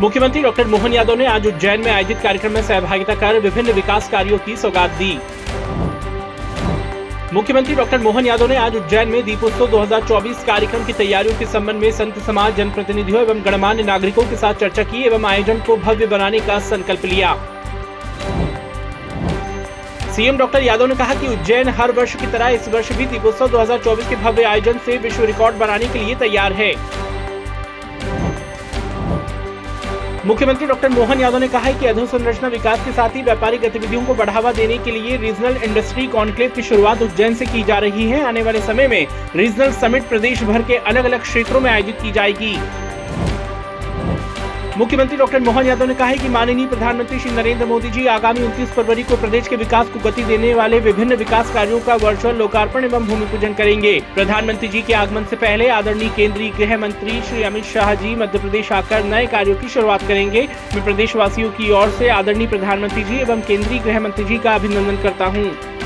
मुख्यमंत्री डॉक्टर मोहन यादव ने आज उज्जैन में आयोजित कार्यक्रम में सहभागिता कर विभिन्न विकास कार्यों की सौगात दी। मुख्यमंत्री डॉक्टर मोहन यादव ने आज उज्जैन में दीपोत्सव 2024 कार्यक्रम की तैयारियों के संबंध में संत समाज जनप्रतिनिधियों एवं गणमान्य नागरिकों के साथ चर्चा की एवं आयोजन को भव्य बनाने का संकल्प लिया। सीएम डॉक्टर यादव ने कहा कि उज्जैन हर वर्ष की तरह इस वर्ष भी दीपोत्सव 2024 के भव्य आयोजन से विश्व रिकॉर्ड बनाने के लिए तैयार है। मुख्यमंत्री डॉक्टर मोहन यादव ने कहा है कि अधोसंरचना विकास के साथ ही व्यापारिक गतिविधियों को बढ़ावा देने के लिए रीजनल इंडस्ट्री कॉन्क्लेव की शुरुआत उज्जैन से की जा रही है। आने वाले समय में रीजनल समिट प्रदेश भर के अलग अलग क्षेत्रों में आयोजित की जाएगी। मुख्यमंत्री डॉक्टर मोहन यादव ने कहा है कि माननीय प्रधानमंत्री श्री नरेंद्र मोदी जी आगामी 29 फरवरी को प्रदेश के विकास को गति देने वाले विभिन्न विकास कार्यों का वर्चुअल लोकार्पण एवं भूमि पूजन करेंगे। प्रधानमंत्री जी के आगमन से पहले आदरणीय केंद्रीय गृह मंत्री श्री अमित शाह जी मध्य प्रदेश आकर नए कार्यो की शुरुआत करेंगे। मैं प्रदेश वासियों की ओर ऐसी आदरणीय प्रधानमंत्री जी एवं केंद्रीय गृह मंत्री जी का अभिनंदन करता हूँ।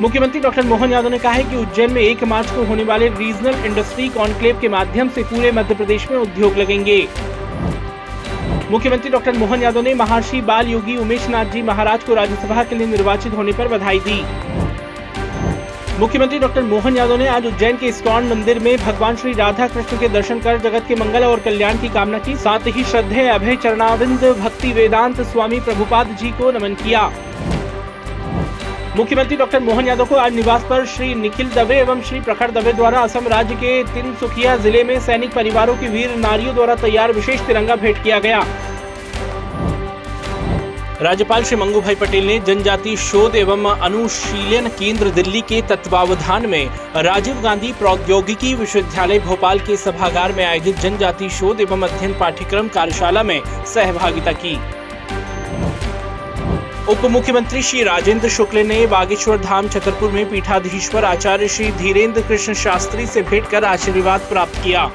मुख्यमंत्री डॉक्टर मोहन यादव ने कहा है कि उज्जैन में एक मार्च को होने वाले रीजनल इंडस्ट्री कॉन्क्लेव के माध्यम से पूरे मध्य प्रदेश में उद्योग लगेंगे। मुख्यमंत्री डॉक्टर मोहन यादव ने महर्षि बाल योगी उमेश नाथ जी महाराज को राज्यसभा के लिए निर्वाचित होने पर बधाई दी। मुख्यमंत्री डॉक्टर मोहन यादव ने आज उज्जैन के इस्कॉन मंदिर में भगवान श्री राधा कृष्ण के दर्शन कर जगत के मंगल और कल्याण की कामना की। साथ ही श्रद्धेय अभय चरणाविंद भक्ति वेदांत स्वामी प्रभुपाद जी को नमन किया। मुख्यमंत्री डॉक्टर मोहन यादव को आज निवास पर श्री निखिल दवे एवं श्री प्रखर दवे द्वारा असम राज्य के तिनसुकिया ज़िले में सैनिक परिवारों की वीर नारियों द्वारा तैयार विशेष तिरंगा भेंट किया गया। राज्यपाल श्री मंगू भाई पटेल ने जनजाति शोध एवं अनुशीलन केंद्र दिल्ली के तत्वावधान में राजीव गांधी प्रौद्योगिकी विश्वविद्यालय भोपाल के सभागार में आयोजित जनजाति शोध एवं अध्ययन पाठ्यक्रम कार्यशाला में सहभागिता की। उप मुख्यमंत्री श्री राजेंद्र शुक्ल ने बागेश्वर धाम छतरपुर में पीठाधीश्वर आचार्य श्री धीरेन्द्र कृष्ण शास्त्री से भेंट कर आशीर्वाद प्राप्त किया।